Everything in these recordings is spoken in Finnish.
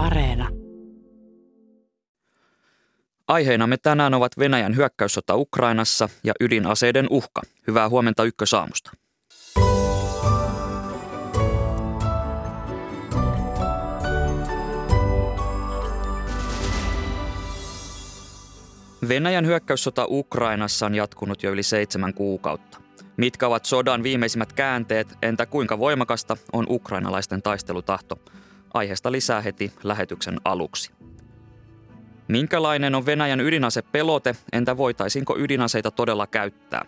Areena. Aiheenamme tänään ovat Venäjän hyökkäyssota Ukrainassa ja ydinaseiden uhka. Hyvää huomenta Ykkösaamusta. Venäjän hyökkäyssota Ukrainassa on jatkunut jo yli seitsemän kuukautta. Mitkä ovat sodan viimeisimmät käänteet, entä kuinka voimakasta on ukrainalaisten taistelutahto? Aiheesta lisää heti lähetyksen aluksi. Minkälainen on Venäjän ydinasepelote, entä voitaisiinko ydinaseita todella käyttää?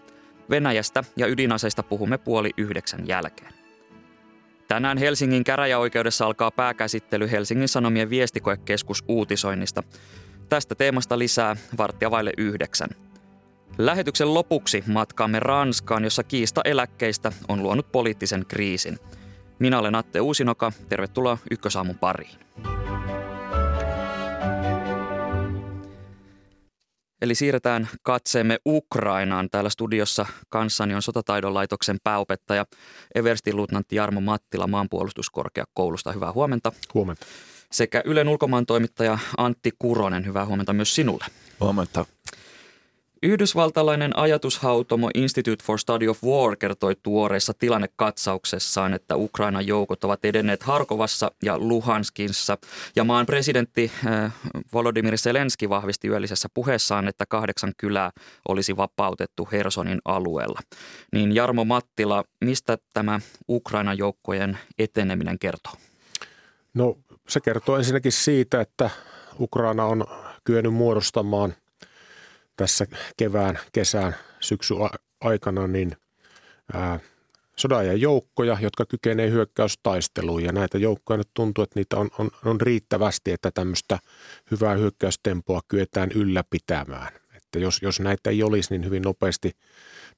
Venäjästä ja ydinaseista puhumme puoli yhdeksän jälkeen. Tänään Helsingin käräjäoikeudessa alkaa pääkäsittely Helsingin Sanomien viestikoekeskus uutisoinnista. Tästä teemasta lisää varttia vaille yhdeksän. Lähetyksen lopuksi matkaamme Ranskaan, jossa kiista eläkkeistä on luonut poliittisen kriisin. Minä olen Atte Uusinoka. Tervetuloa Ykkösaamun pariin. Eli siirretään katseemme Ukrainaan. Täällä studiossa kanssani on Sotataidon laitoksen pääopettaja Everstin luutnantti Jarmo Mattila maanpuolustuskorkeakoulusta. Hyvää huomenta. Huomenta. Sekä Ylen ulkomaan toimittaja Antti Kuronen. Hyvää huomenta myös sinulle. Huomenta. Yhdysvaltalainen ajatushautomo Institute for Study of War kertoi tuoreessa tilannekatsauksessaan, että Ukrainan joukot ovat edenneet Harkovassa ja Luhanskissa. Ja maan presidentti äh, Volodymyr Zelenski vahvisti yöllisessä puheessaan, että kahdeksan kylää olisi vapautettu Hersonin alueella. Niin Jarmo Mattila, mistä tämä Ukrainan joukkojen eteneminen kertoo? No se kertoo ensinnäkin siitä, että Ukraina on kyennyt muodostamaan – tässä kevään, kesän, syksy aikana niin ää, sodan joukkoja, jotka kykenee hyökkäystaisteluun. Ja näitä joukkoja nyt tuntuu, että niitä on, on, on riittävästi, että tämmöistä hyvää hyökkäystempoa kyetään ylläpitämään. Että jos, jos näitä ei olisi, niin hyvin nopeasti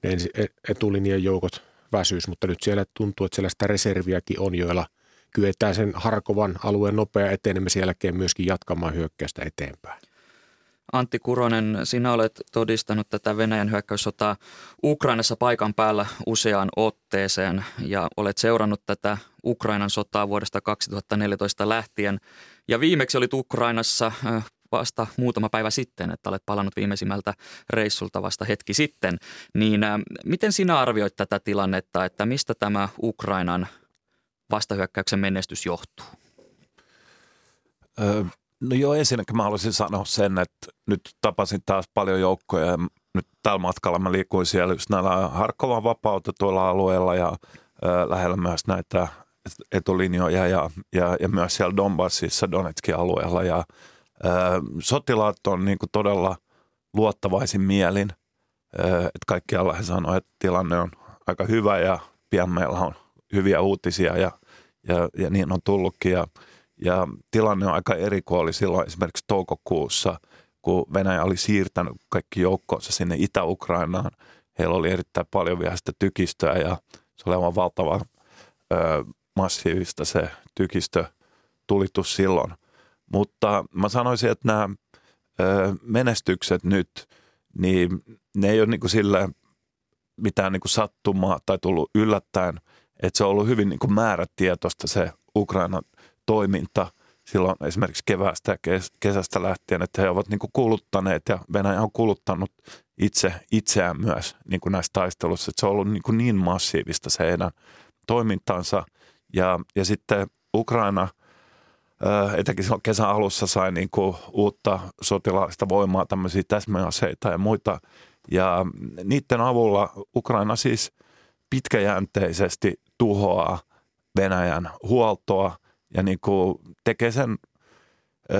ne e, etulinjan joukot väsyisi, mutta nyt siellä tuntuu, että siellä sitä reserviäkin on, joilla kyetään sen Harkovan alueen nopea etenemisen jälkeen myöskin jatkamaan hyökkäystä eteenpäin. Antti Kuronen, sinä olet todistanut tätä Venäjän hyökkäyssotaa Ukrainassa paikan päällä useaan otteeseen ja olet seurannut tätä Ukrainan sotaa vuodesta 2014 lähtien. Ja viimeksi olit Ukrainassa vasta muutama päivä sitten, että olet palannut viimeisimmältä reissulta vasta hetki sitten. Niin miten sinä arvioit tätä tilannetta, että mistä tämä Ukrainan vastahyökkäyksen menestys johtuu? Ö, No joo, ensinnäkin mä haluaisin sanoa sen, että nyt tapasin taas paljon joukkoja ja nyt tällä matkalla mä liikuin siellä just näillä Harkovan vapautetuilla alueilla ja ö, lähellä myös näitä etulinjoja ja, ja, ja myös siellä Donbassissa Donetskin alueella. Ja ö, sotilaat on niin todella luottavaisin mielin, ö, että kaikkialla he sanoivat, että tilanne on aika hyvä ja pian meillä on hyviä uutisia ja, ja, ja niin on tullutkin. Ja ja tilanne on aika eri kuin oli silloin esimerkiksi toukokuussa, kun Venäjä oli siirtänyt kaikki joukkoonsa sinne Itä-Ukrainaan. Heillä oli erittäin paljon vielä sitä tykistöä ja se oli aivan valtava ö, massiivista se tykistö tulitus silloin. Mutta mä sanoisin, että nämä ö, menestykset nyt, niin ne ei ole niin kuin sille mitään niin kuin sattumaa tai tullut yllättäen, että se on ollut hyvin niin kuin määrätietoista se Ukrainan toiminta silloin esimerkiksi keväästä ja kesästä lähtien, että he ovat niin kuin kuluttaneet ja Venäjä on kuluttanut itse itseään myös niin kuin näissä taisteluissa. Että se on ollut niin, kuin niin massiivista se heidän toimintansa ja, ja sitten Ukraina etenkin silloin kesän alussa sai niin kuin uutta sotilaallista voimaa, tämmöisiä täsmäaseita ja muita. Ja niiden avulla Ukraina siis pitkäjänteisesti tuhoaa Venäjän huoltoa – ja niin kuin tekee sen ö,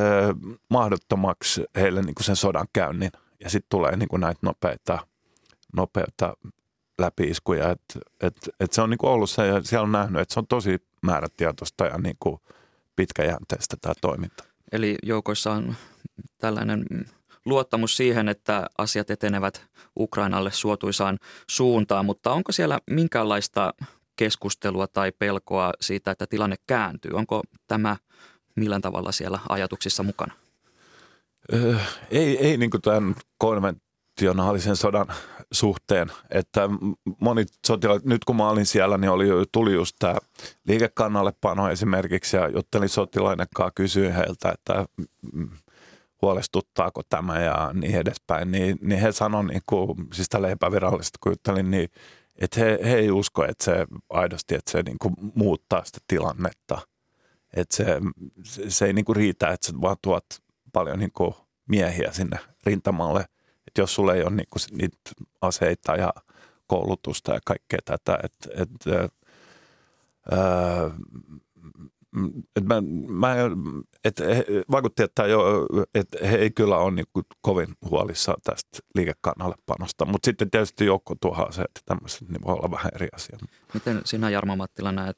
mahdottomaksi heille niin kuin sen sodan käynnin. Ja sitten tulee niin kuin näitä nopeita, nopeita läpiiskuja. Et, et, et se on niin kuin ollut se, ja siellä on nähnyt, että se on tosi määrätietoista ja niin kuin pitkäjänteistä tämä toiminta. Eli joukoissa on tällainen luottamus siihen, että asiat etenevät Ukrainalle suotuisaan suuntaan, mutta onko siellä minkäänlaista keskustelua tai pelkoa siitä, että tilanne kääntyy? Onko tämä millään tavalla siellä ajatuksissa mukana? Öö, ei, ei niin tämän konventionaalisen sodan suhteen, että moni sotilaat, nyt kun mä olin siellä, niin oli, tuli just tämä liikekannallepano esimerkiksi ja juttelin sotilaiden kanssa, kysyin heiltä, että huolestuttaako tämä ja niin edespäin, niin, niin he sanoivat, niin siis tälle epävirallisesti kun juttelin, niin että he, he ei usko, että se aidosti, että se niin kuin muuttaa sitä tilannetta. Että se, se, se ei niin kuin riitä, että sä vaan tuot paljon niin kuin miehiä sinne rintamalle. Että jos sulla ei ole niin kuin niitä aseita ja koulutusta ja kaikkea tätä, että, että et mä, mä, et he, vaikutti, että, jo, että he ei kyllä ole niin kuin kovin huolissaan tästä liikekannallepanosta, mutta sitten tietysti joukko tuohon se, että tämmöiset niin voi olla vähän eri asia. Miten sinä Jarmo Mattila näet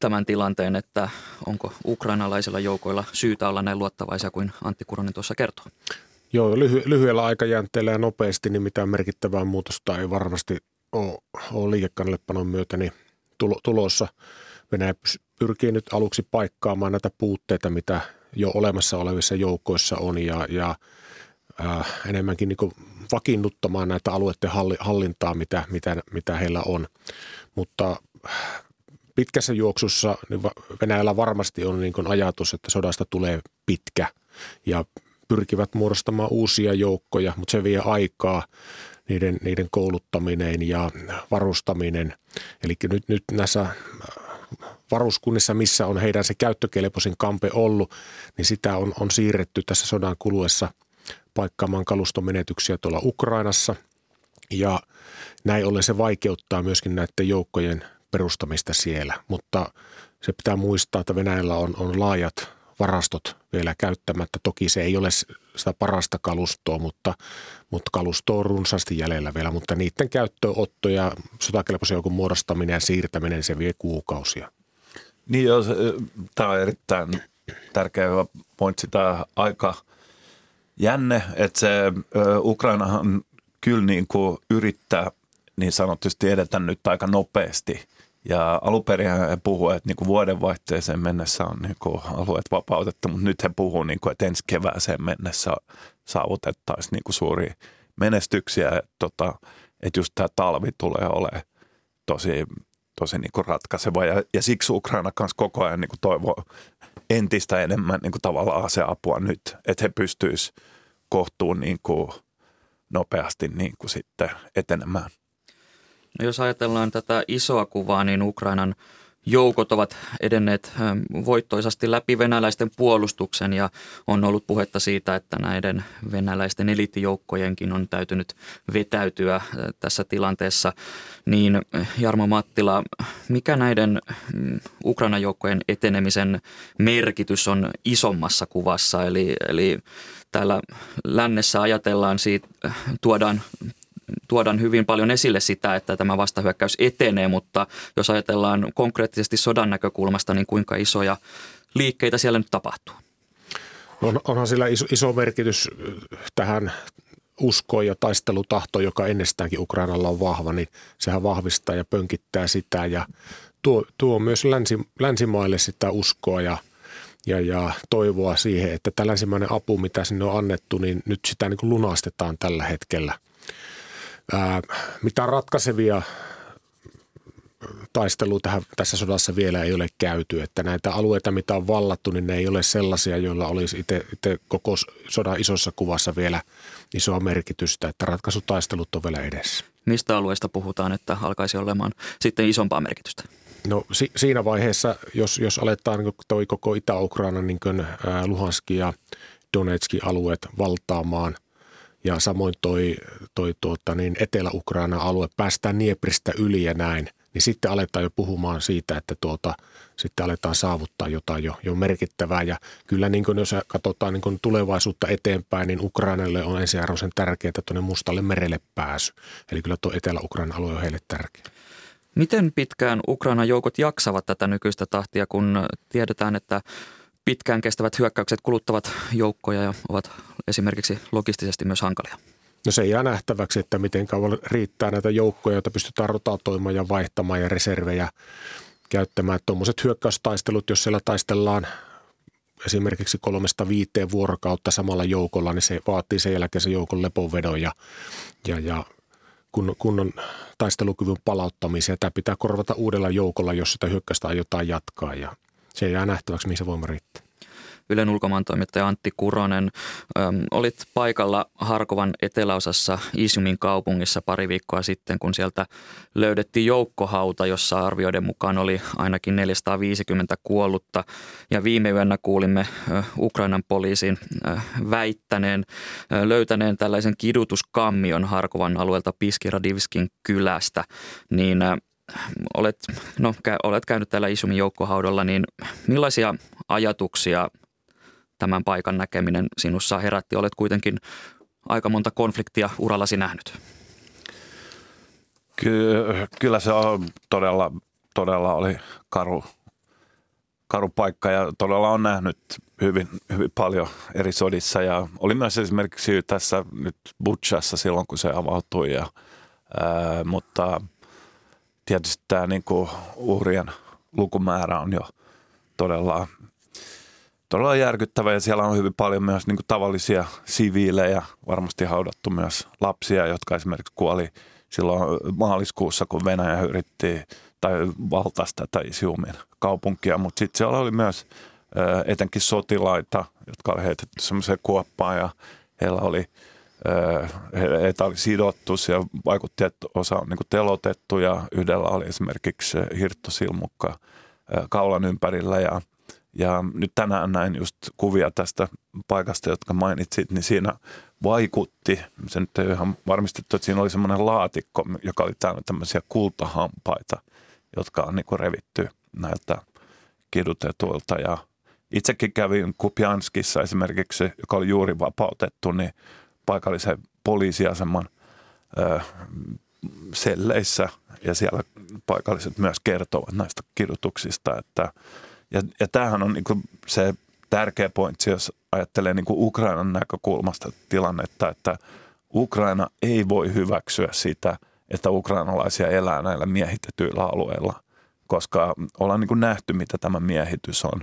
tämän tilanteen, että onko ukrainalaisilla joukoilla syytä olla näin luottavaisia kuin Antti Kuronen tuossa kertoo? Joo, lyhy- lyhyellä aikajänteellä ja nopeasti, niin mitään merkittävää muutosta ei varmasti ole, ole liikekannallepanon myötä niin tulo- tulossa. Venäjä pyrkii nyt aluksi paikkaamaan näitä puutteita, mitä jo olemassa olevissa joukoissa on ja, ja äh, enemmänkin niin vakiinnuttamaan näitä alueiden hallintaa, mitä, mitä, mitä heillä on. Mutta pitkässä juoksussa niin Venäjällä varmasti on niin ajatus, että sodasta tulee pitkä ja pyrkivät muodostamaan uusia joukkoja, mutta se vie aikaa niiden, niiden kouluttaminen ja varustaminen. Eli nyt, nyt näissä varuskunnissa, missä on heidän se käyttökelpoisin kampe ollut, niin sitä on, on siirretty tässä sodan kuluessa paikkaamaan kalustomenetyksiä tuolla Ukrainassa. Ja näin ollen se vaikeuttaa myöskin näiden joukkojen perustamista siellä. Mutta se pitää muistaa, että Venäjällä on, on laajat varastot vielä käyttämättä. Toki se ei ole sitä parasta kalustoa, mutta, mutta kalusto on runsaasti jäljellä vielä. Mutta niiden käyttöönotto ja sotakelpoisen joukon muodostaminen ja siirtäminen, se vie kuukausia. Niin joo, tämä on erittäin tärkeä pointsi, tämä aika jänne, että se Ukrainahan kyllä niin kuin yrittää niin sanotusti edetä nyt aika nopeasti. Ja alun perin he puhuivat, että niin kuin vuodenvaihteeseen mennessä on niin kuin alueet vapautettu, mutta nyt he puhuvat, niin kuin, että ensi kevääseen mennessä saavutettaisiin niin kuin suuria menestyksiä. Että, tota, että just tämä talvi tulee olemaan tosi tosi niin kuin ratkaiseva ja, ja siksi Ukraina kanssa koko ajan niin kuin toivoo entistä enemmän niin kuin tavallaan aseapua nyt, että he pystyisivät kohtuun niin kuin nopeasti niin kuin sitten etenemään. No jos ajatellaan tätä isoa kuvaa, niin Ukrainan joukot ovat edenneet ähm, voittoisasti läpi venäläisten puolustuksen ja on ollut puhetta siitä, että näiden venäläisten eliittijoukkojenkin on täytynyt vetäytyä äh, tässä tilanteessa. Niin äh, Jarmo Mattila, mikä näiden mm, Ukrainan joukkojen etenemisen merkitys on isommassa kuvassa? Eli, eli täällä lännessä ajatellaan siitä, äh, tuodaan tuodaan hyvin paljon esille sitä, että tämä vastahyökkäys etenee, mutta jos ajatellaan konkreettisesti sodan näkökulmasta, niin kuinka isoja liikkeitä siellä nyt tapahtuu? On, onhan sillä iso, iso merkitys tähän uskoon ja taistelutahto, joka ennestäänkin Ukrainalla on vahva, niin sehän vahvistaa ja pönkittää sitä ja tuo, tuo myös länsi, länsimaille sitä uskoa ja, ja, ja toivoa siihen, että tämä apu, mitä sinne on annettu, niin nyt sitä niin kuin lunastetaan tällä hetkellä – Ää, mitään ratkaisevia taistelua tähän, tässä sodassa vielä ei ole käyty. Että näitä alueita, mitä on vallattu, niin ne ei ole sellaisia, joilla olisi itse, itse koko sodan isossa kuvassa vielä isoa merkitystä, että ratkaisutaistelut on vielä edessä. Mistä alueesta puhutaan, että alkaisi olemaan sitten isompaa merkitystä? No si- siinä vaiheessa, jos, jos aletaan niin toi koko Itä-Ukraina, niin kuin Luhanski ja Donetskin alueet valtaamaan – ja samoin toi, toi tuota, niin Etelä-Ukraina alue päästään Niepristä yli ja näin, niin sitten aletaan jo puhumaan siitä, että tuota, sitten aletaan saavuttaa jotain jo, jo merkittävää. Ja kyllä niin kuin jos katsotaan niin kuin tulevaisuutta eteenpäin, niin Ukrainalle on ensiarvoisen tärkeää tuonne Mustalle merelle pääsy. Eli kyllä tuo Etelä-Ukrainan alue on heille tärkeä. Miten pitkään Ukrainan joukot jaksavat tätä nykyistä tahtia, kun tiedetään, että pitkään kestävät hyökkäykset kuluttavat joukkoja ja ovat esimerkiksi logistisesti myös hankalia. No se jää nähtäväksi, että miten kauan riittää näitä joukkoja, joita pystytään rotatoimaan ja vaihtamaan ja reservejä käyttämään. Tuommoiset hyökkäystaistelut, jos siellä taistellaan esimerkiksi kolmesta viiteen vuorokautta samalla joukolla, niin se vaatii sen jälkeen se joukon lepovedon ja, ja, ja kun, kunnon taistelukyvyn palauttamisen. Tämä pitää korvata uudella joukolla, jos sitä hyökkäystä aiotaan jatkaa ja se jää nähtäväksi, mihin se voima riittää. Ylen ulkomaantoimittaja Antti Kuronen. Öm, olit paikalla Harkovan eteläosassa Isjumin kaupungissa pari viikkoa sitten, kun sieltä löydettiin joukkohauta, jossa arvioiden mukaan oli ainakin 450 kuollutta. Ja viime yönä kuulimme ö, Ukrainan poliisin ö, väittäneen, ö, löytäneen tällaisen kidutuskammion Harkovan alueelta Piskiradivskin kylästä. Niin olet, no, olet käynyt täällä Isumin joukkohaudalla, niin millaisia ajatuksia tämän paikan näkeminen sinussa herätti? Olet kuitenkin aika monta konfliktia urallasi nähnyt. Ky- kyllä se on todella, todella oli karu, karu paikka ja todella on nähnyt hyvin, hyvin paljon eri sodissa ja oli myös esimerkiksi tässä nyt Butchassa silloin, kun se avautui, ja, ää, mutta tietysti tämä niin kuin uhrien lukumäärä on jo todella todella järkyttävä ja siellä on hyvin paljon myös niin kuin tavallisia siviilejä, varmasti haudattu myös lapsia, jotka esimerkiksi kuoli silloin maaliskuussa, kun Venäjä yritti tai valtaisi tätä Isiumin kaupunkia, mutta sitten siellä oli myös etenkin sotilaita, jotka oli heitetty semmoiseen kuoppaan ja heillä oli heitä oli sidottu ja vaikutti, että osa on niin telotettu ja yhdellä oli esimerkiksi hirttosilmukka kaulan ympärillä ja – ja nyt tänään näin just kuvia tästä paikasta, jotka mainitsit, niin siinä vaikutti, se nyt ei ihan varmistettu, että siinä oli semmoinen laatikko, joka oli täynnä tämmöisiä kultahampaita, jotka on niin revitty näiltä kidutetuilta. Ja itsekin kävin Kupianskissa esimerkiksi, joka oli juuri vapautettu, niin paikallisen poliisiaseman ö, selleissä ja siellä paikalliset myös kertovat näistä kidutuksista, että – ja, ja tämähän on niin se tärkeä pointti, jos ajattelee niin Ukrainan näkökulmasta tilannetta, että Ukraina ei voi hyväksyä sitä, että ukrainalaisia elää näillä miehitetyillä alueilla, koska ollaan niin nähty, mitä tämä miehitys on.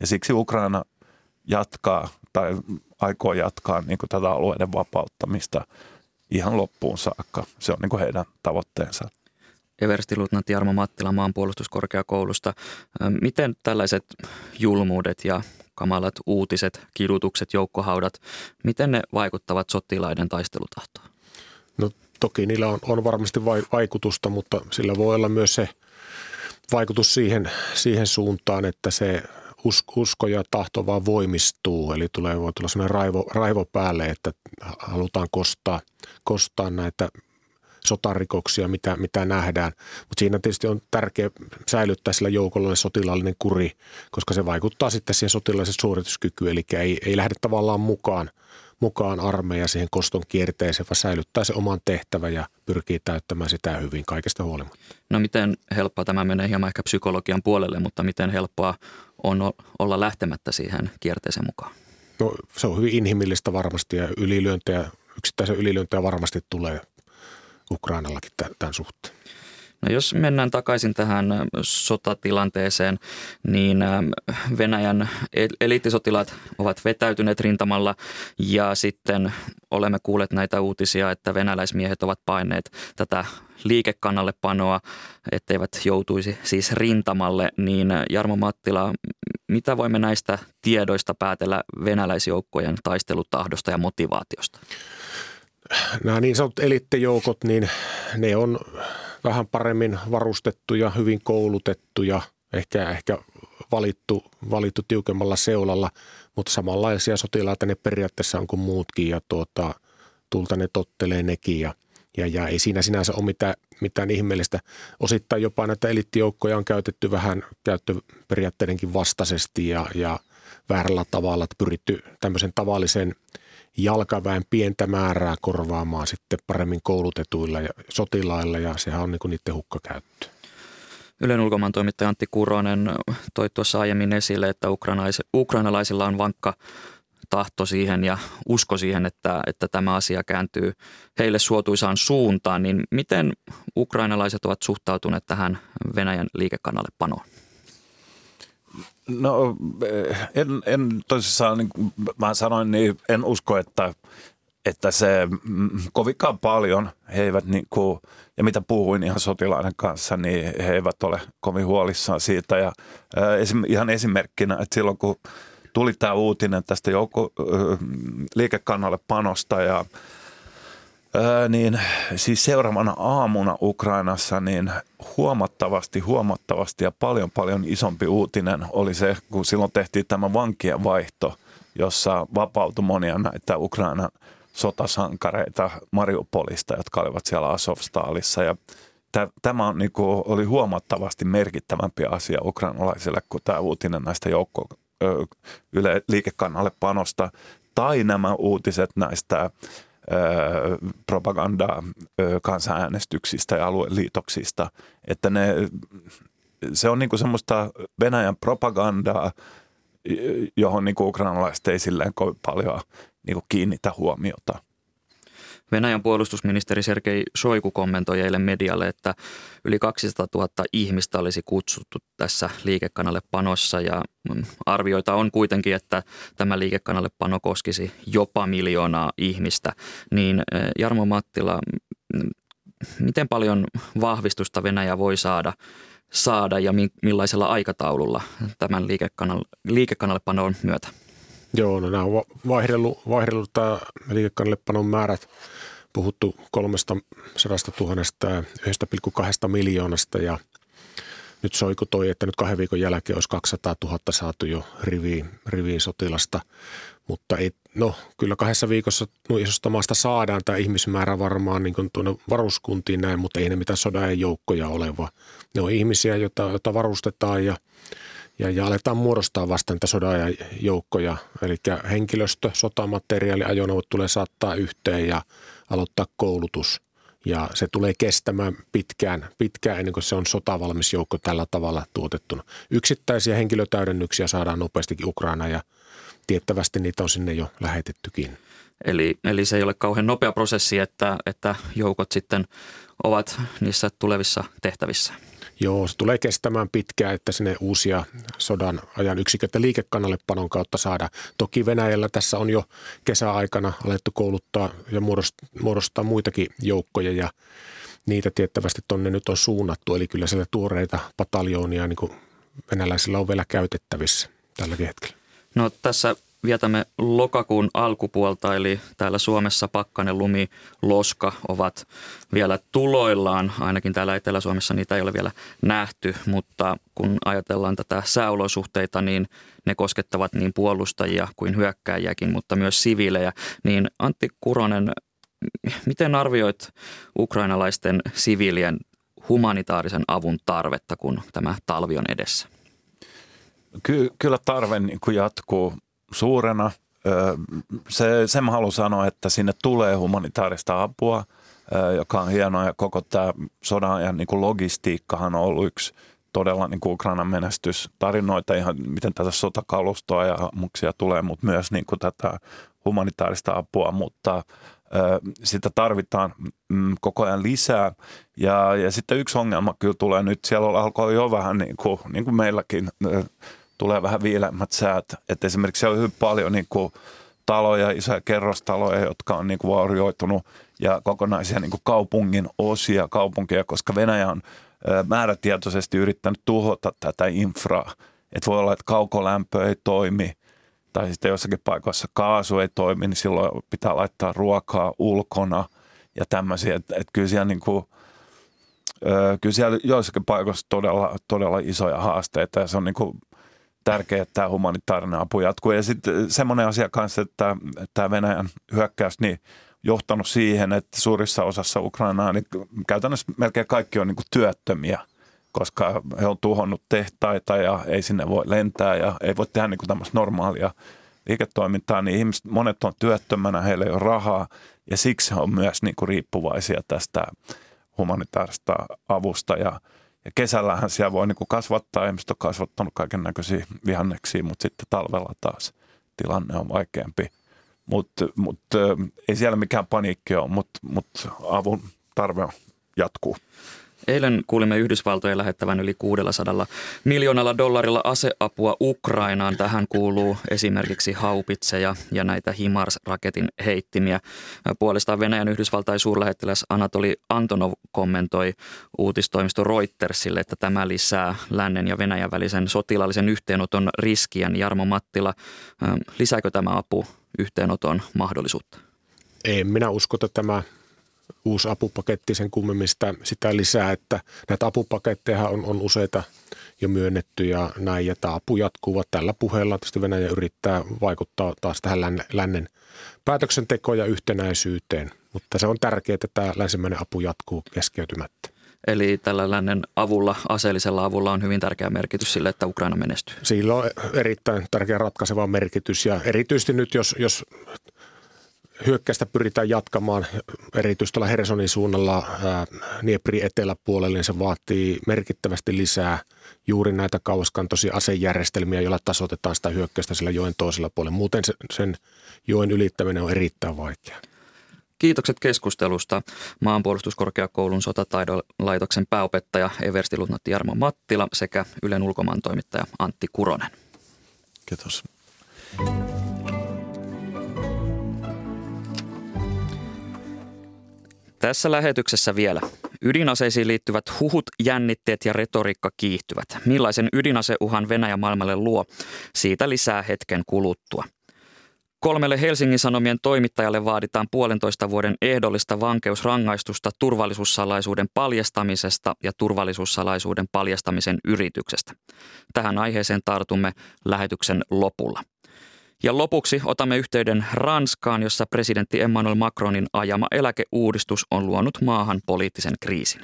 Ja siksi Ukraina jatkaa tai aikoo jatkaa niin tätä alueiden vapauttamista ihan loppuun saakka. Se on niin heidän tavoitteensa everstiluutnantti Jarmo Mattila maanpuolustuskorkeakoulusta. Miten tällaiset julmuudet ja kamalat uutiset, kidutukset, joukkohaudat, miten ne vaikuttavat sotilaiden taistelutahtoon? No toki niillä on, on varmasti vaikutusta, mutta sillä voi olla myös se vaikutus siihen, siihen suuntaan, että se usko ja tahto vaan voimistuu. Eli tulee, voi tulla sellainen raivo, raivo päälle, että halutaan kostaa, kostaa näitä sotarikoksia, mitä, mitä nähdään. Mutta siinä tietysti on tärkeää säilyttää sillä joukolla sotilaallinen kuri, koska se vaikuttaa sitten siihen sotilaalliseen suorituskykyyn, eli ei, ei lähde tavallaan mukaan, mukaan armeija siihen koston kierteeseen, vaan säilyttää se oman tehtävä ja pyrkii täyttämään sitä hyvin kaikesta huolimatta. No miten helppoa, tämä menee hieman ehkä psykologian puolelle, mutta miten helppoa on olla lähtemättä siihen kierteeseen mukaan? No se on hyvin inhimillistä varmasti ja ylilyöntejä, yksittäisen ylilyöntejä varmasti tulee Ukrainallakin tämän suhteen? No jos mennään takaisin tähän sotatilanteeseen, niin Venäjän eliittisotilaat ovat vetäytyneet rintamalla ja sitten olemme kuulleet näitä uutisia, että venäläismiehet ovat paineet tätä liikekannalle panoa, etteivät joutuisi siis rintamalle, niin Jarmo Mattila, mitä voimme näistä tiedoista päätellä venäläisjoukkojen taistelutahdosta ja motivaatiosta? nämä niin sanotut elittejoukot, niin ne on vähän paremmin varustettuja, hyvin koulutettuja, ehkä, ehkä valittu, valittu tiukemmalla seulalla, mutta samanlaisia sotilaita ne periaatteessa on kuin muutkin ja tuota, tulta ne tottelee nekin ja, ja, ja ei siinä sinänsä ole mitään, mitään ihmeellistä. Osittain jopa näitä elittijoukkoja on käytetty vähän käyttöperiaatteidenkin vastaisesti ja, ja väärällä tavalla, että pyritty tämmöisen tavallisen – jalkaväen pientä määrää korvaamaan sitten paremmin koulutetuilla ja sotilailla ja sehän on niin kuin niiden hukkakäyttö. Ylen ulkomaan toimittaja Antti Kuronen toi tuossa aiemmin esille, että ukrainalaisilla on vankka tahto siihen ja usko siihen, että, että tämä asia kääntyy heille suotuisaan suuntaan, niin miten ukrainalaiset ovat suhtautuneet tähän Venäjän liikekannalle panoon? No en, en tosissaan, niin kuin mä sanoin, niin en usko, että, että se mm, kovinkaan paljon he eivät niin kuin, ja mitä puhuin ihan sotilaiden kanssa, niin he eivät ole kovin huolissaan siitä. Ja ää, esim, ihan esimerkkinä, että silloin kun tuli tämä uutinen tästä joukko, liikekannalle panosta ja Öö, niin siis seuraavana aamuna Ukrainassa niin huomattavasti, huomattavasti ja paljon paljon isompi uutinen oli se, kun silloin tehtiin tämä vankien vaihto, jossa vapautui monia näitä Ukrainan sotasankareita Mariupolista, jotka olivat siellä Asovstaalissa ja Tämä on, niin kuin, oli huomattavasti merkittävämpi asia ukrainalaisille kuin tämä uutinen näistä joukko yle liikekannalle panosta tai nämä uutiset näistä propaganda kansanäänestyksistä ja alueliitoksista, että ne, se on niinku semmoista Venäjän propagandaa, johon niinku ukrainalaiset ei silleen kovin paljon niinku kiinnitä huomiota. Venäjän puolustusministeri Sergei Shoiku kommentoi eilen medialle, että yli 200 000 ihmistä olisi kutsuttu tässä liikekanalle panossa ja mm, arvioita on kuitenkin, että tämä liikekanalle pano koskisi jopa miljoonaa ihmistä. Niin eh, Jarmo Mattila, miten paljon vahvistusta Venäjä voi saada saada ja millaisella aikataululla tämän liikekanalle panon myötä? Joo, no nämä on vaihdellut, vaihdellut tämä liikekannallepanon määrät puhuttu 300 000 ja 1,2 miljoonasta ja nyt Soiku toi, että nyt kahden viikon jälkeen olisi 200 000 saatu jo riviin, riviin sotilasta, mutta ei, no kyllä kahdessa viikossa no, isosta maasta saadaan. Tämä ihmismäärä varmaan niin tuonne varuskuntiin näin, mutta ei ne mitään sodan joukkoja ole, vaan ne on ihmisiä, joita, joita varustetaan ja, ja, ja aletaan muodostaa vasta niitä sodan joukkoja, eli henkilöstö, sotamateriaali, ajoneuvot tulee saattaa yhteen ja aloittaa koulutus ja se tulee kestämään pitkään, pitkään ennen kuin se on sotavalmis joukko tällä tavalla tuotettuna. Yksittäisiä henkilötäydennyksiä saadaan nopeastikin Ukraina ja tiettävästi niitä on sinne jo lähetettykin. Eli, eli se ei ole kauhean nopea prosessi, että, että joukot sitten ovat niissä tulevissa tehtävissä. Joo, se tulee kestämään pitkään, että sinne uusia sodan ajan yksiköitä liikekannallepanon kautta saada. Toki Venäjällä tässä on jo kesäaikana alettu kouluttaa ja muodostaa muitakin joukkoja ja niitä tiettävästi tonne nyt on suunnattu. Eli kyllä siellä tuoreita pataljoonia niin venäläisillä on vielä käytettävissä tälläkin hetkellä. No tässä vietämme lokakuun alkupuolta, eli täällä Suomessa pakkanen, lumi, loska ovat vielä tuloillaan. Ainakin täällä Etelä-Suomessa niitä ei ole vielä nähty, mutta kun ajatellaan tätä sääolosuhteita, niin ne koskettavat niin puolustajia kuin hyökkääjiäkin, mutta myös siviilejä. Niin Antti Kuronen, miten arvioit ukrainalaisten siviilien humanitaarisen avun tarvetta, kun tämä talvi on edessä? Ky- kyllä tarve niin jatkuu suurena. Se, sen mä haluan sanoa, että sinne tulee humanitaarista apua, joka on hienoa ja koko tämä sodan ajan niin logistiikkahan on ollut yksi todella niin kuin Ukrainan menestystarinoita, ihan miten tätä sotakalustoa ja ammuksia tulee, mutta myös niin kuin tätä humanitaarista apua, mutta sitä tarvitaan mm, koko ajan lisää. Ja, ja sitten yksi ongelma kyllä tulee nyt, siellä alkoi jo vähän niin kuin, niin kuin meilläkin tulee vähän viileämmät säät. Että esimerkiksi siellä on hyvin paljon niin kuin taloja, isoja kerrostaloja, jotka on niin kuin vaurioitunut ja kokonaisia niin kuin kaupungin osia, kaupunkeja, koska Venäjä on määrätietoisesti yrittänyt tuhota tätä infraa. Että voi olla, että kaukolämpö ei toimi tai sitten jossakin paikoissa kaasu ei toimi, niin silloin pitää laittaa ruokaa ulkona ja tämmöisiä. Että et kyllä siellä niin kuin, kyllä siellä joissakin paikoissa todella, todella isoja haasteita ja se on niin kuin tärkeää, että tämä humanitaarinen apu jatkuu. Ja sitten semmoinen asia kanssa, että tämä Venäjän hyökkäys niin johtanut siihen, että suurissa osassa Ukrainaa niin käytännössä melkein kaikki on niin kuin työttömiä, koska he on tuhonnut tehtaita ja ei sinne voi lentää ja ei voi tehdä niin kuin tämmöistä normaalia liiketoimintaa, niin ihmiset, monet on työttömänä, heillä ei ole rahaa ja siksi he on myös niin kuin riippuvaisia tästä humanitaarista avusta ja ja kesällähän siellä voi niin kasvattaa, ihmiset on kasvattanut kaiken näköisiä vihanneksia, mutta sitten talvella taas tilanne on vaikeampi. Mutta mut, ei siellä mikään paniikki ole, mutta mut avun tarve jatkuu. Eilen kuulimme Yhdysvaltojen lähettävän yli 600 miljoonalla dollarilla aseapua Ukrainaan. Tähän kuuluu esimerkiksi haupitseja ja näitä HIMARS-raketin heittimiä. Puolestaan Venäjän Yhdysvaltain suurlähettiläs Anatoli Antonov kommentoi uutistoimisto Reutersille, että tämä lisää lännen ja Venäjän välisen sotilaallisen yhteenoton riskiä. Jarmo Mattila, lisääkö tämä apu yhteenoton mahdollisuutta? Ei, minä usko, että tämä uusi apupaketti sen kummemmin sitä, sitä lisää, että näitä apupaketteja on, on useita jo myönnetty ja näin, ja tämä apu jatkuu. Tällä puheella tietysti Venäjä yrittää vaikuttaa taas tähän lännen päätöksentekoon ja yhtenäisyyteen, mutta se on tärkeää, että tämä länsimäinen apu jatkuu keskeytymättä. Eli tällä lännen avulla, aseellisella avulla on hyvin tärkeä merkitys sille, että Ukraina menestyy. Sillä on erittäin tärkeä ratkaiseva merkitys ja erityisesti nyt, jos, jos hyökkäystä pyritään jatkamaan erityisesti tuolla Hersonin suunnalla Niepri eteläpuolelle, niin se vaatii merkittävästi lisää juuri näitä kauaskantoisia asejärjestelmiä, joilla tasoitetaan sitä hyökkäystä sillä joen toisella puolella. Muuten sen joen ylittäminen on erittäin vaikeaa. Kiitokset keskustelusta maanpuolustuskorkeakoulun sotataidolaitoksen pääopettaja Everstiluutnantti Jarmo Mattila sekä Ylen ulkomaan toimittaja Antti Kuronen. Kiitos. Tässä lähetyksessä vielä. Ydinaseisiin liittyvät huhut, jännitteet ja retoriikka kiihtyvät. Millaisen ydinaseuhan Venäjä maailmalle luo? Siitä lisää hetken kuluttua. Kolmelle Helsingin Sanomien toimittajalle vaaditaan puolentoista vuoden ehdollista vankeusrangaistusta turvallisuussalaisuuden paljastamisesta ja turvallisuussalaisuuden paljastamisen yrityksestä. Tähän aiheeseen tartumme lähetyksen lopulla. Ja lopuksi otamme yhteyden Ranskaan, jossa presidentti Emmanuel Macronin ajama eläkeuudistus on luonut maahan poliittisen kriisin.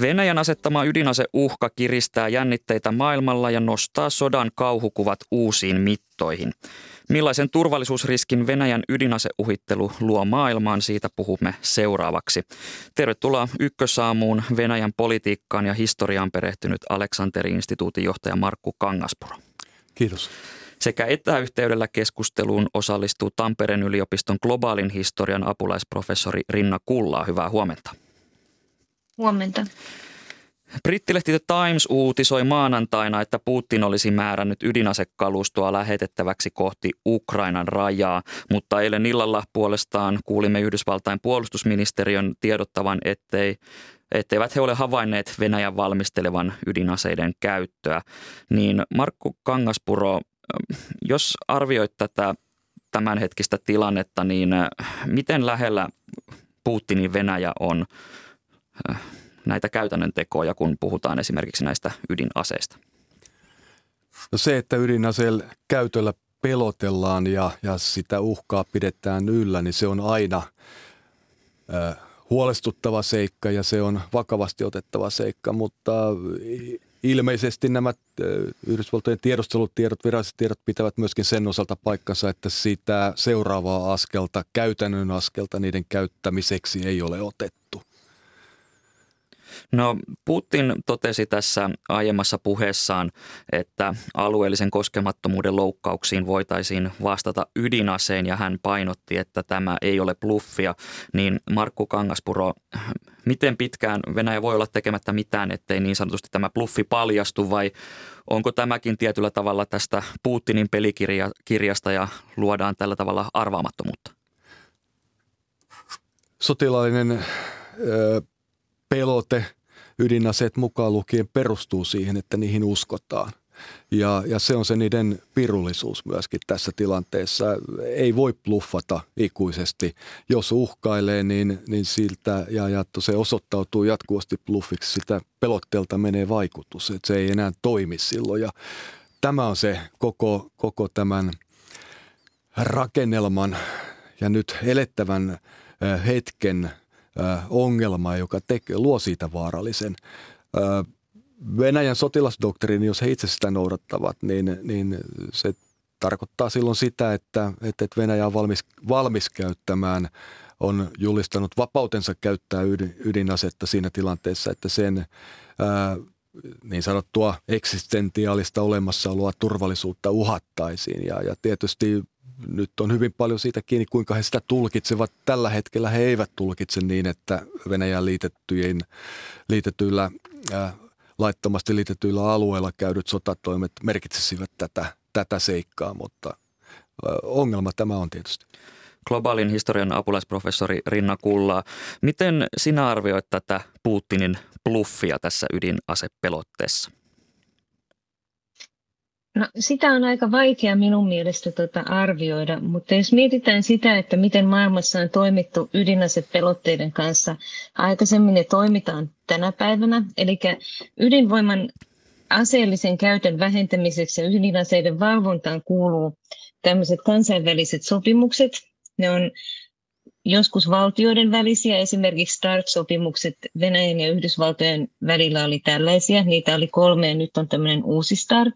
Venäjän asettama ydinaseuhka kiristää jännitteitä maailmalla ja nostaa sodan kauhukuvat uusiin mittoihin. Millaisen turvallisuusriskin Venäjän ydinaseuhittelu luo maailmaan, siitä puhumme seuraavaksi. Tervetuloa Ykkösaamuun Venäjän politiikkaan ja historiaan perehtynyt Aleksanteri-instituutin johtaja Markku Kangaspuro. Kiitos. Sekä etäyhteydellä keskusteluun osallistuu Tampereen yliopiston globaalin historian apulaisprofessori Rinna Kullaa. Hyvää huomenta. Huomenta. Brittilehti The Times uutisoi maanantaina, että Putin olisi määrännyt ydinasekalustoa lähetettäväksi kohti Ukrainan rajaa, mutta eilen illalla puolestaan kuulimme Yhdysvaltain puolustusministeriön tiedottavan, ettei etteivät he ole havainneet Venäjän valmistelevan ydinaseiden käyttöä. Niin Markku Kangaspuro, jos arvioit tätä tämänhetkistä tilannetta, niin miten lähellä Putinin Venäjä on näitä käytännön tekoja, kun puhutaan esimerkiksi näistä ydinaseista? No se, että ydinaseen käytöllä pelotellaan ja, ja sitä uhkaa pidetään yllä, niin se on aina ö, huolestuttava seikka ja se on vakavasti otettava seikka, mutta ilmeisesti nämä Yhdysvaltojen tiedustelutiedot, viralliset tiedot pitävät myöskin sen osalta paikkansa, että sitä seuraavaa askelta, käytännön askelta niiden käyttämiseksi ei ole otettu. No Putin totesi tässä aiemmassa puheessaan, että alueellisen koskemattomuuden loukkauksiin voitaisiin vastata ydinaseen ja hän painotti, että tämä ei ole bluffia. Niin Markku Kangaspuro, miten pitkään Venäjä voi olla tekemättä mitään, ettei niin sanotusti tämä bluffi paljastu vai onko tämäkin tietyllä tavalla tästä Putinin pelikirjasta ja luodaan tällä tavalla arvaamattomuutta? Sotilaallinen pelote, ydinaseet mukaan lukien perustuu siihen, että niihin uskotaan. Ja, ja se on se niiden pirullisuus myöskin tässä tilanteessa. Ei voi bluffata ikuisesti. Jos uhkailee, niin, niin siltä ja, ja se osoittautuu jatkuvasti bluffiksi. Sitä pelotteelta menee vaikutus, että se ei enää toimi silloin. Ja tämä on se koko, koko tämän rakennelman ja nyt elettävän hetken – ongelma, joka tekee, luo siitä vaarallisen. Venäjän sotilasdoktriini, jos he itse sitä noudattavat, niin, niin se tarkoittaa silloin sitä, että, että Venäjä on valmis, valmis käyttämään, on julistanut vapautensa käyttää ydin, ydinasetta siinä tilanteessa, että sen ää, niin sanottua eksistentiaalista olemassaoloa, turvallisuutta uhattaisiin. Ja, ja tietysti nyt on hyvin paljon siitä kiinni, kuinka he sitä tulkitsevat. Tällä hetkellä he eivät tulkitse niin, että Venäjän liitettyjen, liitetyillä, ää, laittomasti liitetyillä alueilla käydyt sotatoimet merkitsisivät tätä, tätä seikkaa, mutta ää, ongelma tämä on tietysti. Globaalin historian apulaisprofessori Rinna Kullaa, miten sinä arvioit tätä Putinin bluffia tässä ydinasepelotteessa? No, sitä on aika vaikea minun mielestä tota arvioida, mutta jos mietitään sitä, että miten maailmassa on toimittu ydinasepelotteiden kanssa aikaisemmin ja toimitaan tänä päivänä, eli ydinvoiman aseellisen käytön vähentämiseksi ja ydinaseiden valvontaan kuuluu tämmöiset kansainväliset sopimukset. Ne on joskus valtioiden välisiä, esimerkiksi START-sopimukset Venäjän ja Yhdysvaltojen välillä oli tällaisia, niitä oli kolme ja nyt on tämmöinen uusi START.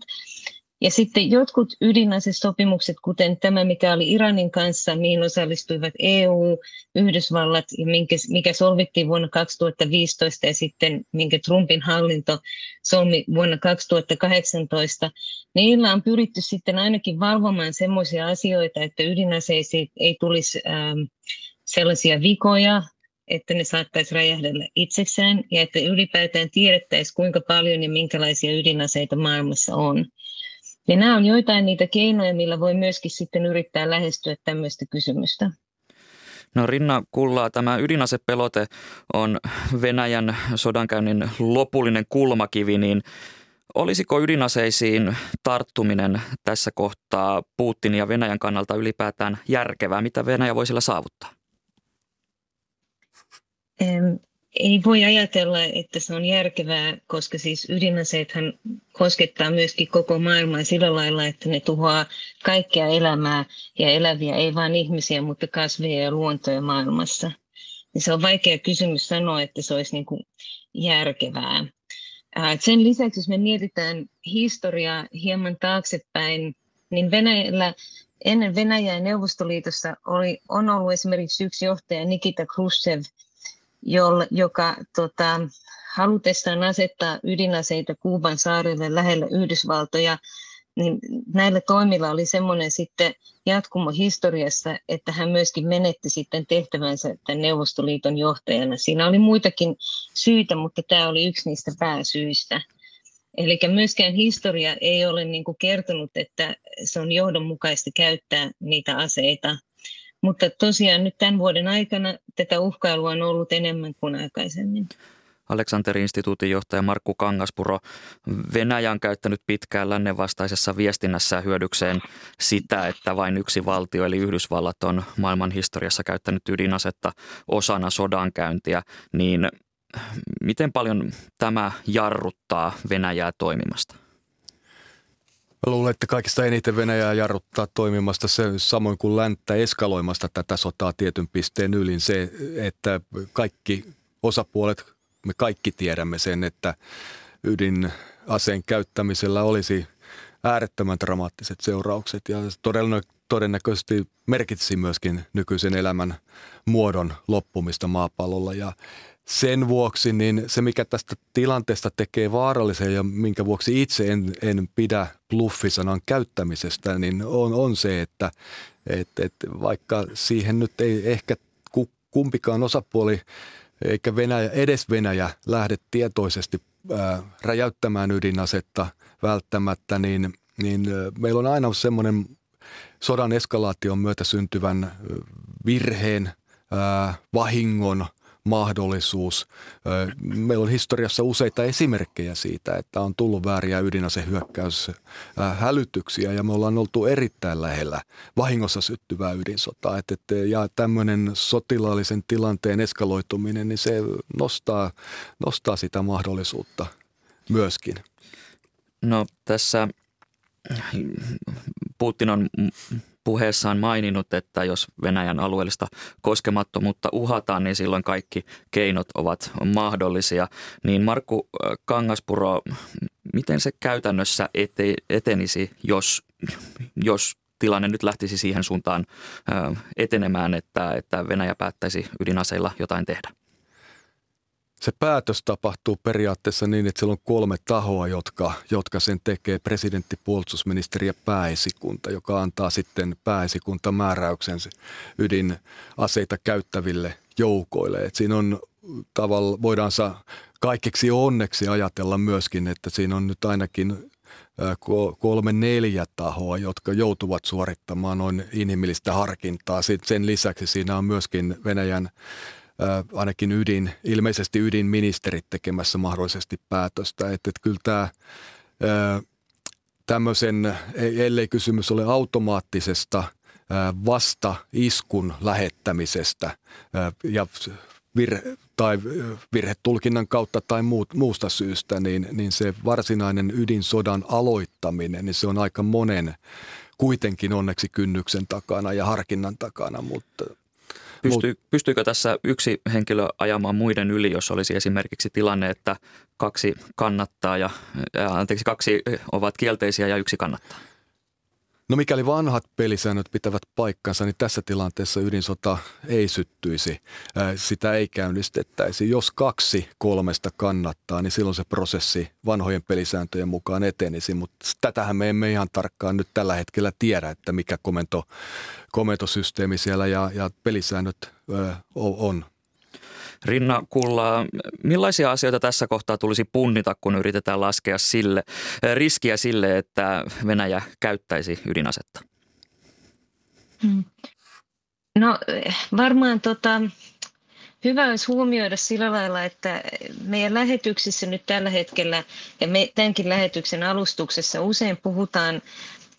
Ja sitten jotkut ydinasesopimukset, kuten tämä, mikä oli Iranin kanssa, mihin osallistuivat EU, Yhdysvallat ja minkä, mikä solvittiin vuonna 2015 ja sitten minkä Trumpin hallinto solmi vuonna 2018, niillä on pyritty sitten ainakin valvomaan sellaisia asioita, että ydinaseisiin ei tulisi ähm, sellaisia vikoja, että ne saattaisi räjähdellä itsekseen ja että ylipäätään tiedettäisiin, kuinka paljon ja minkälaisia ydinaseita maailmassa on. Ja nämä on joitain niitä keinoja, millä voi myöskin sitten yrittää lähestyä tämmöistä kysymystä. No Rinna Kullaa, tämä ydinasepelote on Venäjän sodankäynnin lopullinen kulmakivi, niin olisiko ydinaseisiin tarttuminen tässä kohtaa Putin ja Venäjän kannalta ylipäätään järkevää? Mitä Venäjä voi sillä saavuttaa? ei voi ajatella, että se on järkevää, koska siis ydinaseethan koskettaa myöskin koko maailmaa sillä lailla, että ne tuhoaa kaikkea elämää ja eläviä, ei vain ihmisiä, mutta kasveja ja luontoja maailmassa. Ja se on vaikea kysymys sanoa, että se olisi niin kuin järkevää. Sen lisäksi, jos me mietitään historiaa hieman taaksepäin, niin Venäjällä ennen Venäjää Neuvostoliitossa oli, on ollut esimerkiksi yksi johtaja Nikita Khrushchev, joka tota, halutessaan asettaa ydinaseita Kuuban saarille lähellä Yhdysvaltoja, niin näillä toimilla oli semmoinen sitten jatkumo historiassa, että hän myöskin menetti sitten tehtävänsä tämän Neuvostoliiton johtajana. Siinä oli muitakin syitä, mutta tämä oli yksi niistä pääsyistä. Eli myöskään historia ei ole niin kuin kertonut, että se on johdonmukaista käyttää niitä aseita mutta tosiaan nyt tämän vuoden aikana tätä uhkailua on ollut enemmän kuin aikaisemmin. Aleksander-instituutin johtaja Markku Kangaspuro, Venäjä on käyttänyt pitkään lännen vastaisessa viestinnässä hyödykseen sitä, että vain yksi valtio eli Yhdysvallat on maailman historiassa käyttänyt ydinasetta osana sodankäyntiä, niin miten paljon tämä jarruttaa Venäjää toimimasta? Mä luulen, että kaikista eniten Venäjää jarruttaa toimimasta se samoin kuin länttä eskaloimasta tätä sotaa tietyn pisteen ylin se, että kaikki osapuolet, me kaikki tiedämme sen, että ydinaseen käyttämisellä olisi äärettömän dramaattiset seuraukset ja todennäköisesti merkitsi myöskin nykyisen elämän muodon loppumista maapallolla. Ja sen vuoksi niin se, mikä tästä tilanteesta tekee vaarallisen ja minkä vuoksi itse en, en pidä bluffisanan käyttämisestä, niin on, on se, että et, et vaikka siihen nyt ei ehkä kumpikaan osapuoli eikä Venäjä, edes Venäjä lähde tietoisesti ää, räjäyttämään ydinasetta välttämättä, niin, niin meillä on aina semmoinen sodan eskalaation myötä syntyvän virheen, vahingon – mahdollisuus. Meillä on historiassa useita esimerkkejä siitä, että on tullut vääriä ydinasehyökkäyshälytyksiä ja me ollaan oltu erittäin lähellä vahingossa syttyvää ydinsotaa. Et, et, ja tämmöinen sotilaallisen tilanteen eskaloituminen, niin se nostaa, nostaa sitä mahdollisuutta myöskin. No tässä Putin on puheessaan maininnut, että jos Venäjän alueellista koskemattomuutta uhataan, niin silloin kaikki keinot ovat mahdollisia. Niin Markku Kangaspuro, miten se käytännössä ete, etenisi, jos, jos tilanne nyt lähtisi siihen suuntaan etenemään, että, että Venäjä päättäisi ydinaseilla jotain tehdä? Se päätös tapahtuu periaatteessa niin, että siellä on kolme tahoa, jotka, jotka sen tekee, presidentti, puolustusministeri ja pääesikunta, joka antaa sitten pääesikunta määräyksen ydinaseita käyttäville joukoille. Et siinä on tavalla, voidaan saa kaikeksi onneksi ajatella myöskin, että siinä on nyt ainakin kolme neljä tahoa, jotka joutuvat suorittamaan noin inhimillistä harkintaa. Sen lisäksi siinä on myöskin Venäjän ainakin ydin, ilmeisesti ydinministerit tekemässä mahdollisesti päätöstä. Että, että kyllä tämä tämmöisen, e, ellei kysymys ole automaattisesta vasta iskun lähettämisestä ja virhe, tai virhetulkinnan kautta tai muut, muusta syystä, niin, niin se varsinainen ydinsodan aloittaminen, niin se on aika monen kuitenkin onneksi kynnyksen takana ja harkinnan takana, mutta Pystyy, pystyykö tässä yksi henkilö ajamaan muiden yli, jos olisi esimerkiksi tilanne, että kaksi kannattaa ja, ja anteeksi, kaksi ovat kielteisiä ja yksi kannattaa? No mikäli vanhat pelisäännöt pitävät paikkansa, niin tässä tilanteessa ydinsota ei syttyisi, sitä ei käynnistettäisi. Jos kaksi kolmesta kannattaa, niin silloin se prosessi vanhojen pelisääntöjen mukaan etenisi, mutta tätähän me emme ihan tarkkaan nyt tällä hetkellä tiedä, että mikä komento, komentosysteemi siellä ja, ja pelisäännöt ö, on. Rinna Kulla, millaisia asioita tässä kohtaa tulisi punnita, kun yritetään laskea sille, riskiä sille, että Venäjä käyttäisi ydinasetta? Hmm. No varmaan tota, hyvä olisi huomioida sillä lailla, että meidän lähetyksissä nyt tällä hetkellä ja me, tämänkin lähetyksen alustuksessa usein puhutaan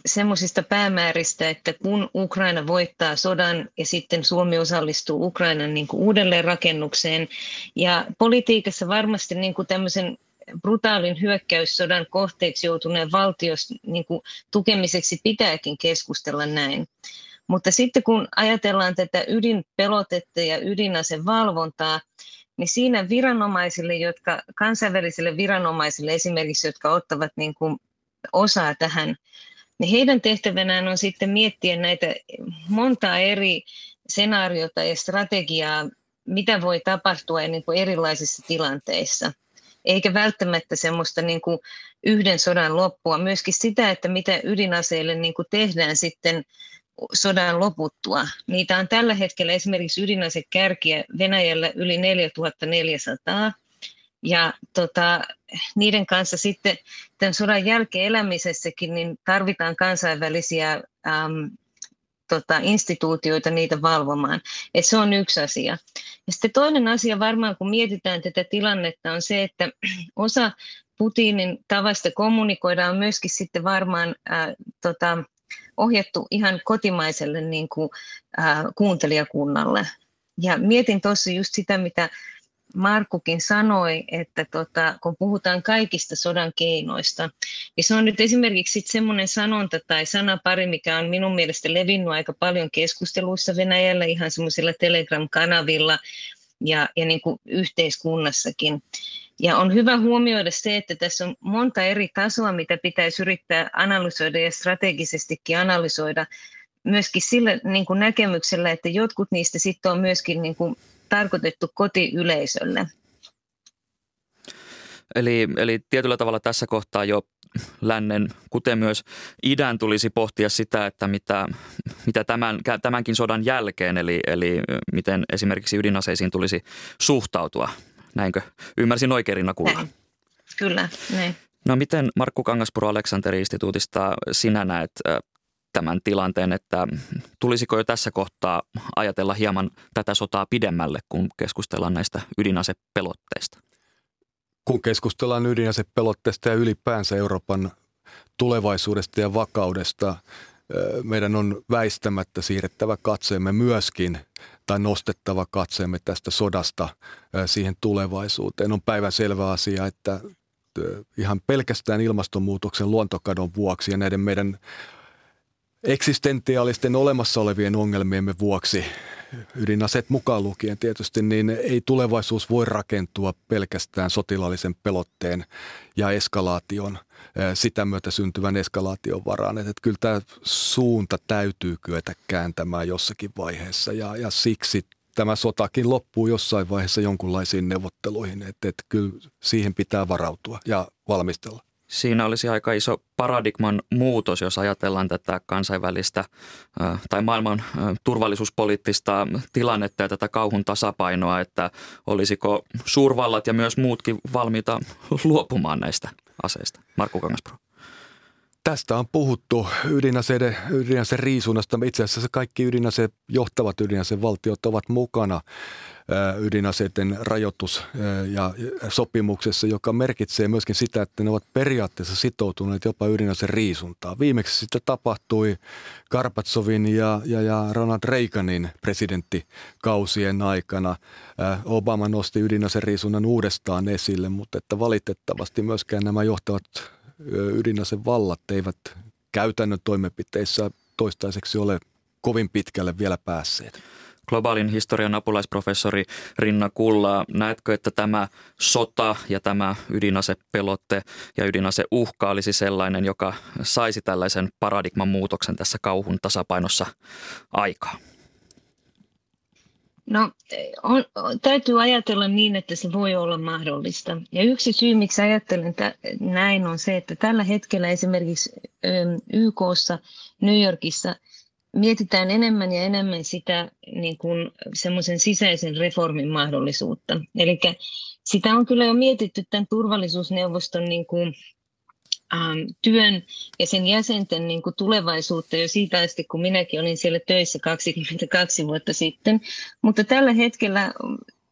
semmoisista päämääristä, että kun Ukraina voittaa sodan ja sitten Suomi osallistuu Ukrainan niin kuin uudelleenrakennukseen ja politiikassa varmasti niin kuin tämmöisen brutaalin hyökkäyssodan kohteeksi joutuneen valtios niin kuin tukemiseksi pitääkin keskustella näin. Mutta sitten kun ajatellaan tätä ydinpelotetta ja ydinasevalvontaa, niin siinä viranomaisille, jotka kansainvälisille viranomaisille esimerkiksi, jotka ottavat niin kuin osaa tähän niin heidän tehtävänään on sitten miettiä näitä monta eri senaariota ja strategiaa, mitä voi tapahtua niin kuin erilaisissa tilanteissa. Eikä välttämättä semmoista niin kuin yhden sodan loppua, myöskin sitä, että mitä ydinaseille niin kuin tehdään sitten sodan loputtua. Niitä on tällä hetkellä esimerkiksi ydinasekärkiä Venäjällä yli 4400 ja tota, niiden kanssa sitten tämän sodan jälkeen elämisessäkin niin tarvitaan kansainvälisiä äm, tota, instituutioita niitä valvomaan. Et se on yksi asia. Ja sitten toinen asia varmaan, kun mietitään tätä tilannetta, on se, että osa Putinin tavasta kommunikoida on myöskin sitten varmaan äh, tota, ohjattu ihan kotimaiselle niin kuin, äh, kuuntelijakunnalle. Ja mietin tuossa just sitä, mitä Markkukin sanoi, että tota, kun puhutaan kaikista sodan keinoista, niin se on nyt esimerkiksi semmoinen sanonta tai sanapari, mikä on minun mielestä levinnyt aika paljon keskusteluissa Venäjällä, ihan semmoisilla Telegram-kanavilla ja, ja niin kuin yhteiskunnassakin. Ja on hyvä huomioida se, että tässä on monta eri tasoa, mitä pitäisi yrittää analysoida ja strategisestikin analysoida myöskin sillä niin kuin näkemyksellä, että jotkut niistä sitten on myöskin niin kuin tarkoitettu kotiyleisölle. Eli, eli tietyllä tavalla tässä kohtaa jo lännen, kuten myös idän tulisi pohtia sitä, että mitä, mitä tämän, tämänkin sodan jälkeen, eli, eli miten esimerkiksi ydinaseisiin tulisi suhtautua. Näinkö? Ymmärsin oikein Rinna Näin. Kyllä, näin. No miten Markku Kangaspuro Aleksanteri-instituutista sinä näet tämän tilanteen, että tulisiko jo tässä kohtaa ajatella hieman tätä sotaa pidemmälle, kun keskustellaan näistä ydinasepelotteista? Kun keskustellaan ydinasepelotteista ja ylipäänsä Euroopan tulevaisuudesta ja vakaudesta, meidän on väistämättä siirrettävä katseemme myöskin tai nostettava katseemme tästä sodasta siihen tulevaisuuteen. On päivän selvä asia, että ihan pelkästään ilmastonmuutoksen luontokadon vuoksi ja näiden meidän eksistentiaalisten olemassa olevien ongelmiemme vuoksi, ydinaseet mukaan lukien tietysti, niin ei tulevaisuus voi rakentua pelkästään sotilaallisen pelotteen ja eskalaation, sitä myötä syntyvän eskalaation varaan. Että kyllä tämä suunta täytyy kyetä kääntämään jossakin vaiheessa ja, ja siksi tämä sotakin loppuu jossain vaiheessa jonkunlaisiin neuvotteluihin, että, että kyllä siihen pitää varautua ja valmistella. Siinä olisi aika iso paradigman muutos, jos ajatellaan tätä kansainvälistä tai maailman turvallisuuspoliittista tilannetta ja tätä kauhun tasapainoa, että olisiko suurvallat ja myös muutkin valmiita luopumaan näistä aseista. Markku Kangaspro. Tästä on puhuttu ydinaseiden, ydinaseen riisunnasta. Itse asiassa kaikki ydinase, johtavat ydinasevaltiot ovat mukana ydinaseiden rajoitus- ja sopimuksessa, joka merkitsee myöskin sitä, että ne ovat periaatteessa sitoutuneet jopa ydinaseen riisuntaa. Viimeksi sitä tapahtui Karpatsovin ja, ja, ja Ronald Reaganin presidenttikausien aikana. Obama nosti ydinaseen riisunnan uudestaan esille, mutta että valitettavasti myöskään nämä johtavat ydinasevallat eivät käytännön toimenpiteissä toistaiseksi ole kovin pitkälle vielä päässeet. Globaalin historian apulaisprofessori Rinna Kulla, näetkö, että tämä sota ja tämä ydinasepelotte ja ydinaseuhka olisi sellainen, joka saisi tällaisen paradigman muutoksen tässä kauhun tasapainossa aikaa? No, on, täytyy ajatella niin, että se voi olla mahdollista. Ja yksi syy, miksi ajattelen t- näin, on se, että tällä hetkellä esimerkiksi YKssa, New Yorkissa mietitään enemmän ja enemmän sitä niin kuin semmoisen sisäisen reformin mahdollisuutta. Eli sitä on kyllä jo mietitty tämän turvallisuusneuvoston niin kuin ähm, työn ja sen jäsenten niin kuin tulevaisuutta jo siitä asti, kun minäkin olin siellä töissä 22 vuotta sitten. Mutta tällä hetkellä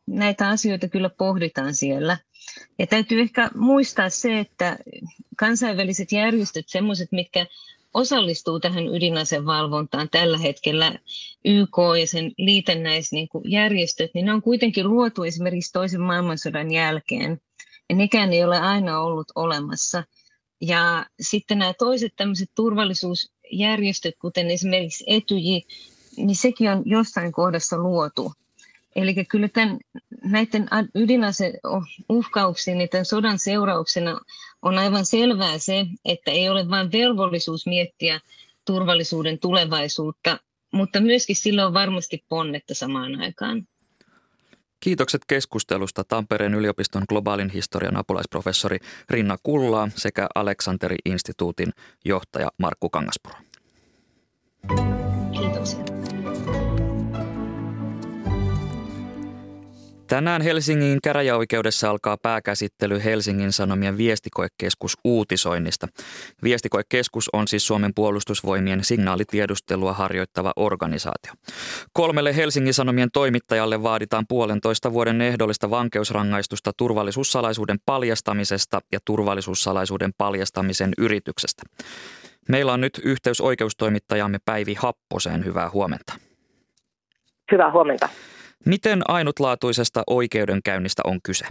näitä asioita kyllä pohditaan siellä. Ja täytyy ehkä muistaa se, että kansainväliset järjestöt, semmoiset, mitkä osallistuu tähän ydinasevalvontaan tällä hetkellä, YK ja sen liitännäisjärjestöt, niin ne on kuitenkin luotu esimerkiksi toisen maailmansodan jälkeen. Ja nekään ei ole aina ollut olemassa. Ja sitten nämä toiset tämmöiset turvallisuusjärjestöt, kuten esimerkiksi Etyji, niin sekin on jossain kohdassa luotu. Eli kyllä tämän, näiden ydinaseuhkauksien ja tämän sodan seurauksena on aivan selvää se, että ei ole vain velvollisuus miettiä turvallisuuden tulevaisuutta, mutta myöskin sillä on varmasti ponnetta samaan aikaan. Kiitokset keskustelusta Tampereen yliopiston globaalin historian apulaisprofessori Rinna Kullaa sekä Aleksanteri-instituutin johtaja Markku Kangaspuro. Kiitoksia. Tänään Helsingin käräjäoikeudessa alkaa pääkäsittely Helsingin Sanomien viestikoekeskus uutisoinnista. Viestikoekeskus on siis Suomen puolustusvoimien signaalitiedustelua harjoittava organisaatio. Kolmelle Helsingin Sanomien toimittajalle vaaditaan puolentoista vuoden ehdollista vankeusrangaistusta turvallisuussalaisuuden paljastamisesta ja turvallisuussalaisuuden paljastamisen yrityksestä. Meillä on nyt yhteys oikeustoimittajamme Päivi Happoseen. Hyvää huomenta. Hyvää huomenta. Miten ainutlaatuisesta oikeudenkäynnistä on kyse?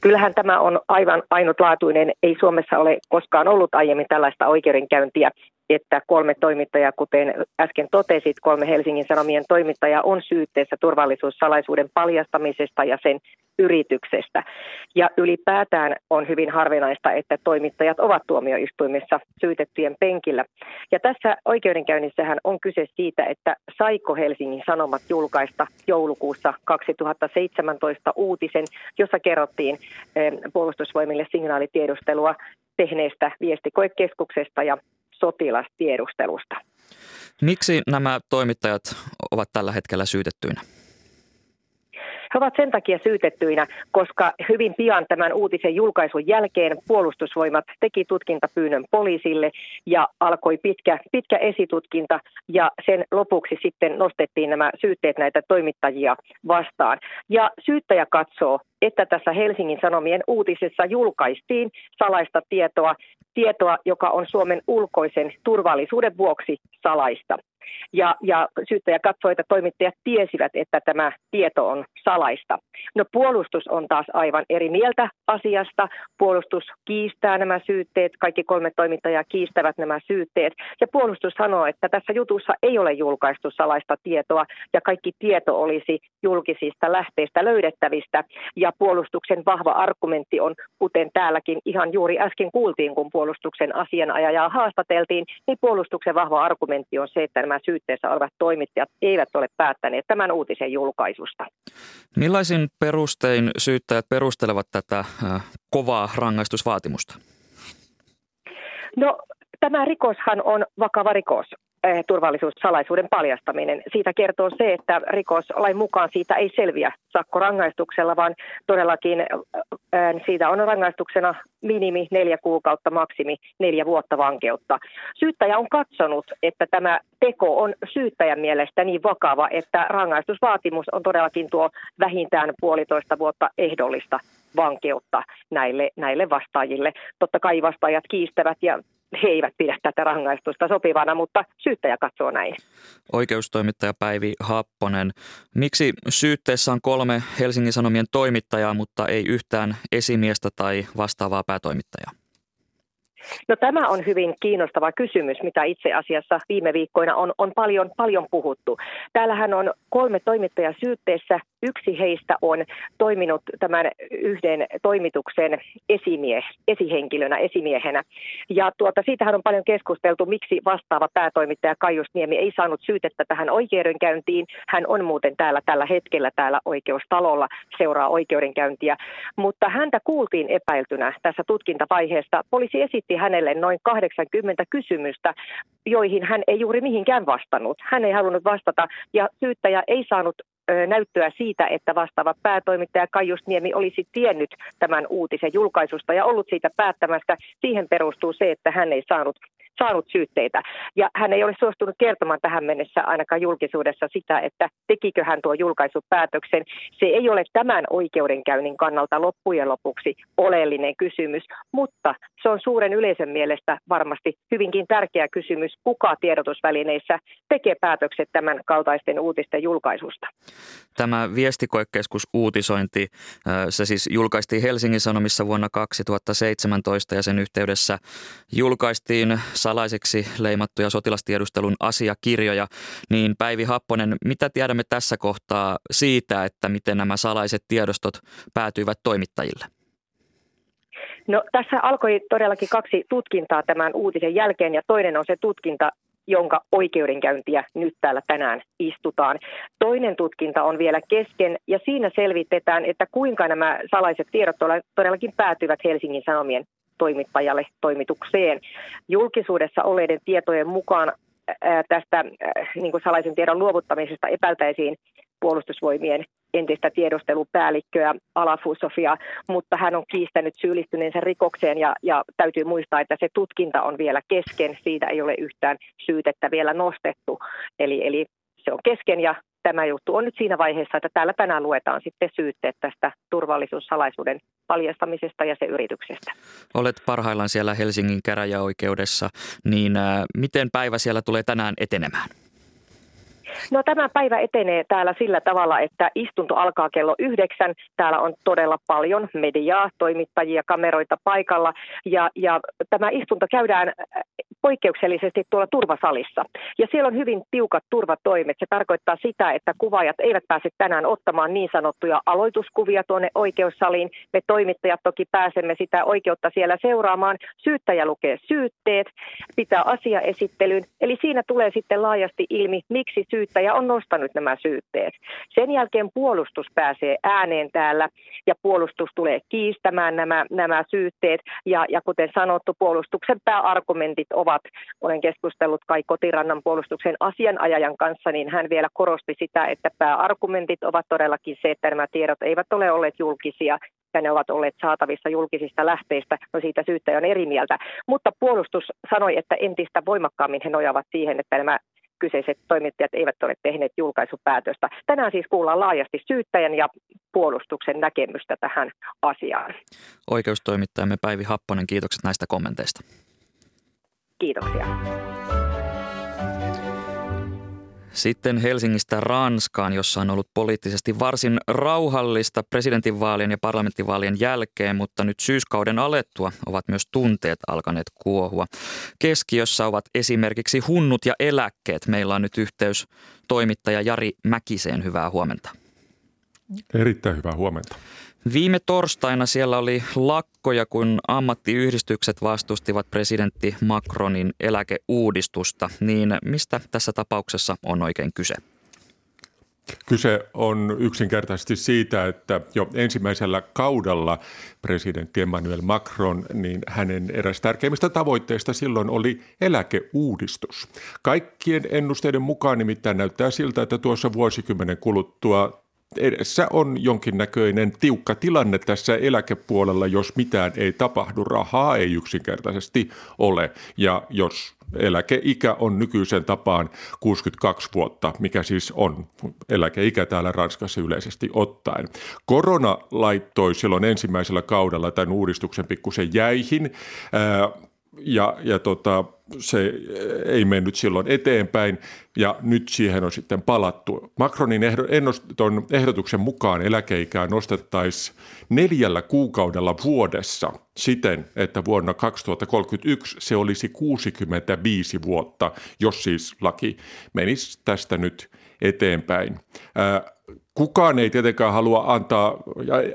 Kyllähän tämä on aivan ainutlaatuinen. Ei Suomessa ole koskaan ollut aiemmin tällaista oikeudenkäyntiä että kolme toimittajaa, kuten äsken totesit, kolme Helsingin Sanomien toimittajaa on syytteessä turvallisuussalaisuuden paljastamisesta ja sen yrityksestä. Ja ylipäätään on hyvin harvinaista, että toimittajat ovat tuomioistuimessa syytettyjen penkillä. Ja tässä oikeudenkäynnissähän on kyse siitä, että saiko Helsingin Sanomat julkaista joulukuussa 2017 uutisen, jossa kerrottiin eh, puolustusvoimille signaalitiedustelua tehneestä viestikoekeskuksesta ja sotilastiedustelusta. Miksi nämä toimittajat ovat tällä hetkellä syytettyinä? He ovat sen takia syytettyinä, koska hyvin pian tämän uutisen julkaisun jälkeen puolustusvoimat teki tutkintapyynnön poliisille ja alkoi pitkä, pitkä esitutkinta ja sen lopuksi sitten nostettiin nämä syytteet näitä toimittajia vastaan. Ja syyttäjä katsoo, että tässä Helsingin Sanomien uutisessa julkaistiin salaista tietoa, tietoa, joka on Suomen ulkoisen turvallisuuden vuoksi salaista. Ja, ja syyttäjä katsoi, että toimittajat tiesivät, että tämä tieto on salaista. No puolustus on taas aivan eri mieltä asiasta. Puolustus kiistää nämä syytteet, kaikki kolme toimittajaa kiistävät nämä syytteet. Ja puolustus sanoo, että tässä jutussa ei ole julkaistu salaista tietoa ja kaikki tieto olisi julkisista lähteistä löydettävistä. Ja puolustuksen vahva argumentti on, kuten täälläkin ihan juuri äsken kuultiin, kun puolustuksen asianajajaa haastateltiin, niin puolustuksen vahva argumentti on se, että nämä nämä syytteessä olevat toimittajat eivät ole päättäneet tämän uutisen julkaisusta. Millaisin perustein syyttäjät perustelevat tätä kovaa rangaistusvaatimusta? No tämä rikoshan on vakava rikos. Eh, turvallisuussalaisuuden paljastaminen. Siitä kertoo se, että rikoslain mukaan siitä ei selviä sakkorangaistuksella, vaan todellakin eh, siitä on rangaistuksena minimi neljä kuukautta, maksimi neljä vuotta vankeutta. Syyttäjä on katsonut, että tämä teko on syyttäjän mielestä niin vakava, että rangaistusvaatimus on todellakin tuo vähintään puolitoista vuotta ehdollista vankeutta näille, näille vastaajille. Totta kai vastaajat kiistävät ja he eivät pidä tätä rangaistusta sopivana, mutta syyttäjä katsoo näin. Oikeustoimittaja Päivi Happonen, miksi syytteessä on kolme Helsingin Sanomien toimittajaa, mutta ei yhtään esimiestä tai vastaavaa päätoimittajaa? No tämä on hyvin kiinnostava kysymys, mitä itse asiassa viime viikkoina on, on paljon, paljon puhuttu. Täällähän on kolme toimittajaa syytteessä. Yksi heistä on toiminut tämän yhden toimituksen esimies, esihenkilönä, esimiehenä. Ja tuota, siitähän on paljon keskusteltu, miksi vastaava päätoimittaja Kaius Niemi ei saanut syytettä tähän oikeudenkäyntiin. Hän on muuten täällä tällä hetkellä täällä oikeustalolla, seuraa oikeudenkäyntiä. Mutta häntä kuultiin epäiltynä tässä tutkintavaiheesta. Poliisi esitti hänelle noin 80 kysymystä, joihin hän ei juuri mihinkään vastannut. Hän ei halunnut vastata ja syyttäjä ei saanut näyttöä siitä, että vastaava päätoimittaja Kaius Niemi olisi tiennyt tämän uutisen julkaisusta ja ollut siitä päättämästä. Siihen perustuu se, että hän ei saanut saanut syytteitä. Ja hän ei ole suostunut kertomaan tähän mennessä ainakaan julkisuudessa sitä, että tekikö hän tuo julkaisupäätöksen. Se ei ole tämän oikeudenkäynnin kannalta loppujen lopuksi oleellinen kysymys, mutta se on suuren yleisön mielestä varmasti hyvinkin tärkeä kysymys, kuka tiedotusvälineissä tekee päätökset tämän kaltaisten uutisten julkaisusta. Tämä viestikoekeskus uutisointi, se siis julkaistiin Helsingin Sanomissa vuonna 2017 ja sen yhteydessä julkaistiin salaiseksi leimattuja sotilastiedustelun asiakirjoja. Niin Päivi Happonen, mitä tiedämme tässä kohtaa siitä, että miten nämä salaiset tiedostot päätyivät toimittajille? No tässä alkoi todellakin kaksi tutkintaa tämän uutisen jälkeen ja toinen on se tutkinta, jonka oikeudenkäyntiä nyt täällä tänään istutaan. Toinen tutkinta on vielä kesken ja siinä selvitetään, että kuinka nämä salaiset tiedot todellakin päätyvät Helsingin Sanomien toimittajalle toimitukseen. Julkisuudessa olleiden tietojen mukaan tästä niin kuin salaisen tiedon luovuttamisesta epäiltäisiin puolustusvoimien entistä tiedustelupäällikköä Alafusofia, mutta hän on kiistänyt syyllistyneensä rikokseen ja, ja täytyy muistaa, että se tutkinta on vielä kesken. Siitä ei ole yhtään syytettä vielä nostettu. Eli, eli se on kesken ja tämä juttu on nyt siinä vaiheessa, että täällä tänään luetaan sitten syytteet tästä turvallisuussalaisuuden paljastamisesta ja se yrityksestä. Olet parhaillaan siellä Helsingin käräjäoikeudessa, niin äh, miten päivä siellä tulee tänään etenemään? No tämä päivä etenee täällä sillä tavalla, että istunto alkaa kello yhdeksän. Täällä on todella paljon mediaa, toimittajia, kameroita paikalla ja, ja tämä istunto käydään äh, poikkeuksellisesti tuolla turvasalissa. Ja siellä on hyvin tiukat turvatoimet. Se tarkoittaa sitä, että kuvaajat eivät pääse tänään ottamaan niin sanottuja aloituskuvia tuonne oikeussaliin. Me toimittajat toki pääsemme sitä oikeutta siellä seuraamaan. Syyttäjä lukee syytteet, pitää asiaesittelyn. Eli siinä tulee sitten laajasti ilmi, miksi syyttäjä on nostanut nämä syytteet. Sen jälkeen puolustus pääsee ääneen täällä ja puolustus tulee kiistämään nämä, nämä syytteet. Ja, ja kuten sanottu, puolustuksen pääargumentit ovat, olen keskustellut Kai Kotirannan puolustuksen asianajajan kanssa, niin hän vielä korosti sitä, että pääargumentit ovat todellakin se, että nämä tiedot eivät ole olleet julkisia ja ne ovat olleet saatavissa julkisista lähteistä, no siitä syyttäjä on eri mieltä. Mutta puolustus sanoi, että entistä voimakkaammin he nojaavat siihen, että nämä kyseiset toimittajat eivät ole tehneet julkaisupäätöstä. Tänään siis kuullaan laajasti syyttäjän ja puolustuksen näkemystä tähän asiaan. Oikeustoimittajamme Päivi Happonen, kiitokset näistä kommenteista. Kiitoksia. Sitten Helsingistä Ranskaan, jossa on ollut poliittisesti varsin rauhallista presidentinvaalien ja parlamenttivaalien jälkeen, mutta nyt syyskauden alettua ovat myös tunteet alkaneet kuohua. Keskiössä ovat esimerkiksi hunnut ja eläkkeet. Meillä on nyt yhteys toimittaja Jari Mäkiseen. Hyvää huomenta. Erittäin hyvää huomenta. Viime torstaina siellä oli lakkoja, kun ammattiyhdistykset vastustivat presidentti Macronin eläkeuudistusta. Niin mistä tässä tapauksessa on oikein kyse? Kyse on yksinkertaisesti siitä, että jo ensimmäisellä kaudella presidentti Emmanuel Macron, niin hänen eräs tärkeimmistä tavoitteista silloin oli eläkeuudistus. Kaikkien ennusteiden mukaan nimittäin näyttää siltä, että tuossa vuosikymmenen kuluttua edessä on jonkinnäköinen tiukka tilanne tässä eläkepuolella, jos mitään ei tapahdu. Rahaa ei yksinkertaisesti ole. Ja jos eläkeikä on nykyisen tapaan 62 vuotta, mikä siis on eläkeikä täällä Ranskassa yleisesti ottaen. Korona laittoi silloin ensimmäisellä kaudella tämän uudistuksen pikkusen jäihin. Ja, ja tota, se ei mennyt silloin eteenpäin ja nyt siihen on sitten palattu. Macronin ehdotuksen mukaan eläkeikää nostettaisiin neljällä kuukaudella vuodessa siten, että vuonna 2031 se olisi 65 vuotta, jos siis laki menisi tästä nyt eteenpäin. Kukaan ei tietenkään halua antaa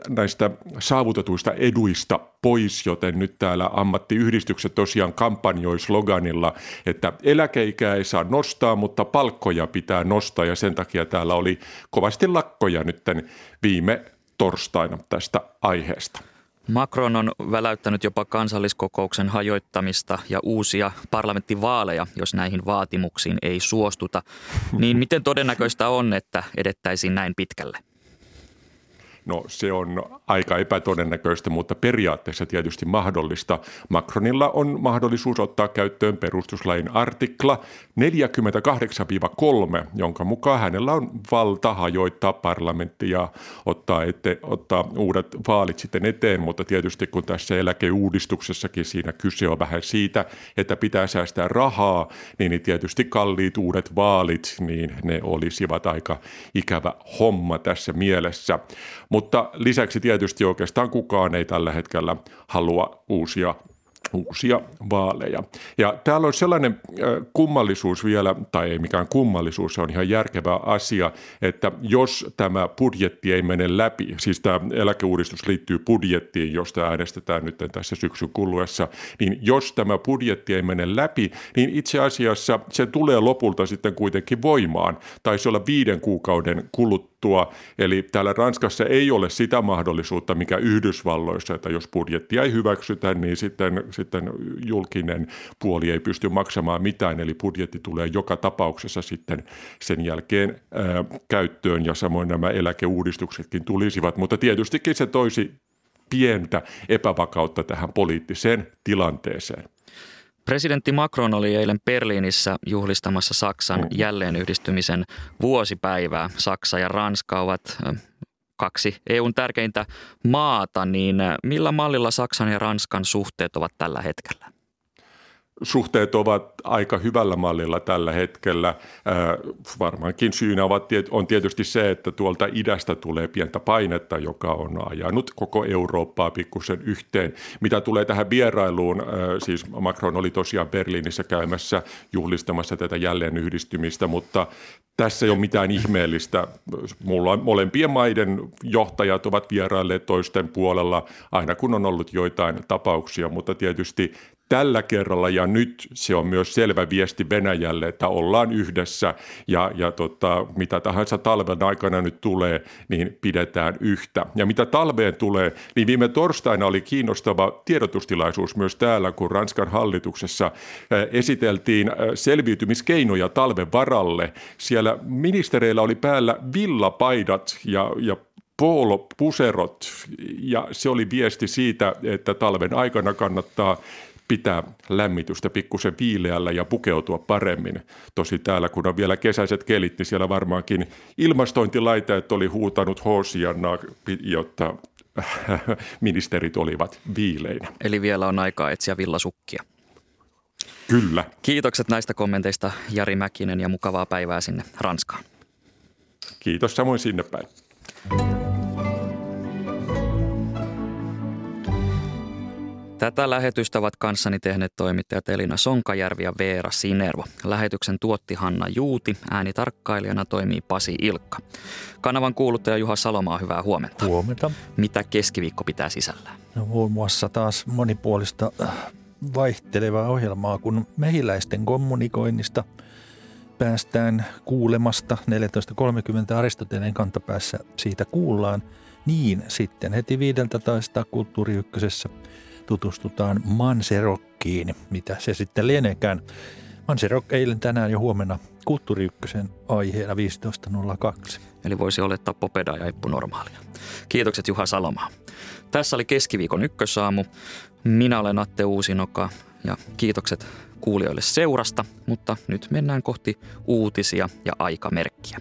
näistä saavutetuista eduista pois, joten nyt täällä ammattiyhdistykset tosiaan kampanjoi sloganilla, että eläkeikää ei saa nostaa, mutta palkkoja pitää nostaa ja sen takia täällä oli kovasti lakkoja nyt viime torstaina tästä aiheesta. Macron on väläyttänyt jopa kansalliskokouksen hajoittamista ja uusia parlamenttivaaleja, jos näihin vaatimuksiin ei suostuta. Niin miten todennäköistä on, että edettäisiin näin pitkälle? No se on aika epätodennäköistä, mutta periaatteessa tietysti mahdollista. Macronilla on mahdollisuus ottaa käyttöön perustuslain artikla 48-3, jonka mukaan hänellä on valta hajoittaa parlamentti ja ottaa, ette, ottaa uudet vaalit sitten eteen, mutta tietysti kun tässä eläkeuudistuksessakin siinä kyse on vähän siitä, että pitää säästää rahaa, niin tietysti kalliit uudet vaalit, niin ne olisivat aika ikävä homma tässä mielessä. Mutta lisäksi tietysti oikeastaan kukaan ei tällä hetkellä halua uusia uusia vaaleja. Ja täällä on sellainen kummallisuus vielä, tai ei mikään kummallisuus, se on ihan järkevä asia, että jos tämä budjetti ei mene läpi, siis tämä eläkeuudistus liittyy budjettiin, josta äänestetään nyt tässä syksyn kuluessa, niin jos tämä budjetti ei mene läpi, niin itse asiassa se tulee lopulta sitten kuitenkin voimaan. Taisi olla viiden kuukauden kuluttua, eli täällä Ranskassa ei ole sitä mahdollisuutta, mikä Yhdysvalloissa, että jos budjettia ei hyväksytä, niin sitten sitten julkinen puoli ei pysty maksamaan mitään, eli budjetti tulee joka tapauksessa sitten sen jälkeen ää, käyttöön ja samoin nämä eläkeuudistuksetkin tulisivat, mutta tietystikin se toisi pientä epävakautta tähän poliittiseen tilanteeseen. Presidentti Macron oli eilen Berliinissä juhlistamassa Saksan mm. jälleenyhdistymisen vuosipäivää. Saksa ja Ranska ovat kaksi EUn tärkeintä maata, niin millä mallilla Saksan ja Ranskan suhteet ovat tällä hetkellä? suhteet ovat aika hyvällä mallilla tällä hetkellä. Äh, varmaankin syynä on tietysti se, että tuolta idästä tulee pientä painetta, joka on ajanut koko Eurooppaa pikkusen yhteen. Mitä tulee tähän vierailuun, äh, siis Macron oli tosiaan Berliinissä käymässä juhlistamassa tätä jälleen yhdistymistä, mutta tässä ei ole mitään ihmeellistä. Mulla on molempien maiden johtajat ovat vierailleet toisten puolella aina kun on ollut joitain tapauksia, mutta tietysti tällä kerralla ja nyt se on myös selvä viesti Venäjälle, että ollaan yhdessä ja, ja tota, mitä tahansa talven aikana nyt tulee, niin pidetään yhtä. Ja mitä talveen tulee, niin viime torstaina oli kiinnostava tiedotustilaisuus myös täällä, kun Ranskan hallituksessa esiteltiin selviytymiskeinoja talven varalle. Siellä ministereillä oli päällä villapaidat ja, ja puserot ja se oli viesti siitä, että talven aikana kannattaa pitää lämmitystä pikkusen viileällä ja pukeutua paremmin. Tosi täällä, kun on vielä kesäiset kelit, niin siellä varmaankin ilmastointilaiteet oli huutanut hosianna, jotta ministerit olivat viileinä. Eli vielä on aikaa etsiä villasukkia. Kyllä. Kiitokset näistä kommenteista Jari Mäkinen ja mukavaa päivää sinne Ranskaan. Kiitos samoin sinne päin. Tätä lähetystä ovat kanssani tehneet toimittajat Elina Sonkajärvi ja Veera Sinervo. Lähetyksen tuotti Hanna Juuti, äänitarkkailijana toimii Pasi Ilkka. Kanavan kuuluttaja Juha Salomaa, hyvää huomenta. Huomenta. Mitä keskiviikko pitää sisällään? No, muun muassa taas monipuolista äh, vaihtelevaa ohjelmaa, kun mehiläisten kommunikoinnista päästään kuulemasta 14.30 Aristoteleen kantapäässä siitä kuullaan, niin sitten heti 15 Kulttuuri Ykkösessä tutustutaan Manserokkiin, mitä se sitten lieneekään. Manserok eilen tänään ja huomenna Kulttuuri Ykkösen aiheena 15.02. Eli voisi olettaa Popeda ja Eppu Normaalia. Kiitokset Juha Salomaa. Tässä oli keskiviikon ykkösaamu. Minä olen Atte Uusinoka ja kiitokset kuulijoille seurasta, mutta nyt mennään kohti uutisia ja aikamerkkiä.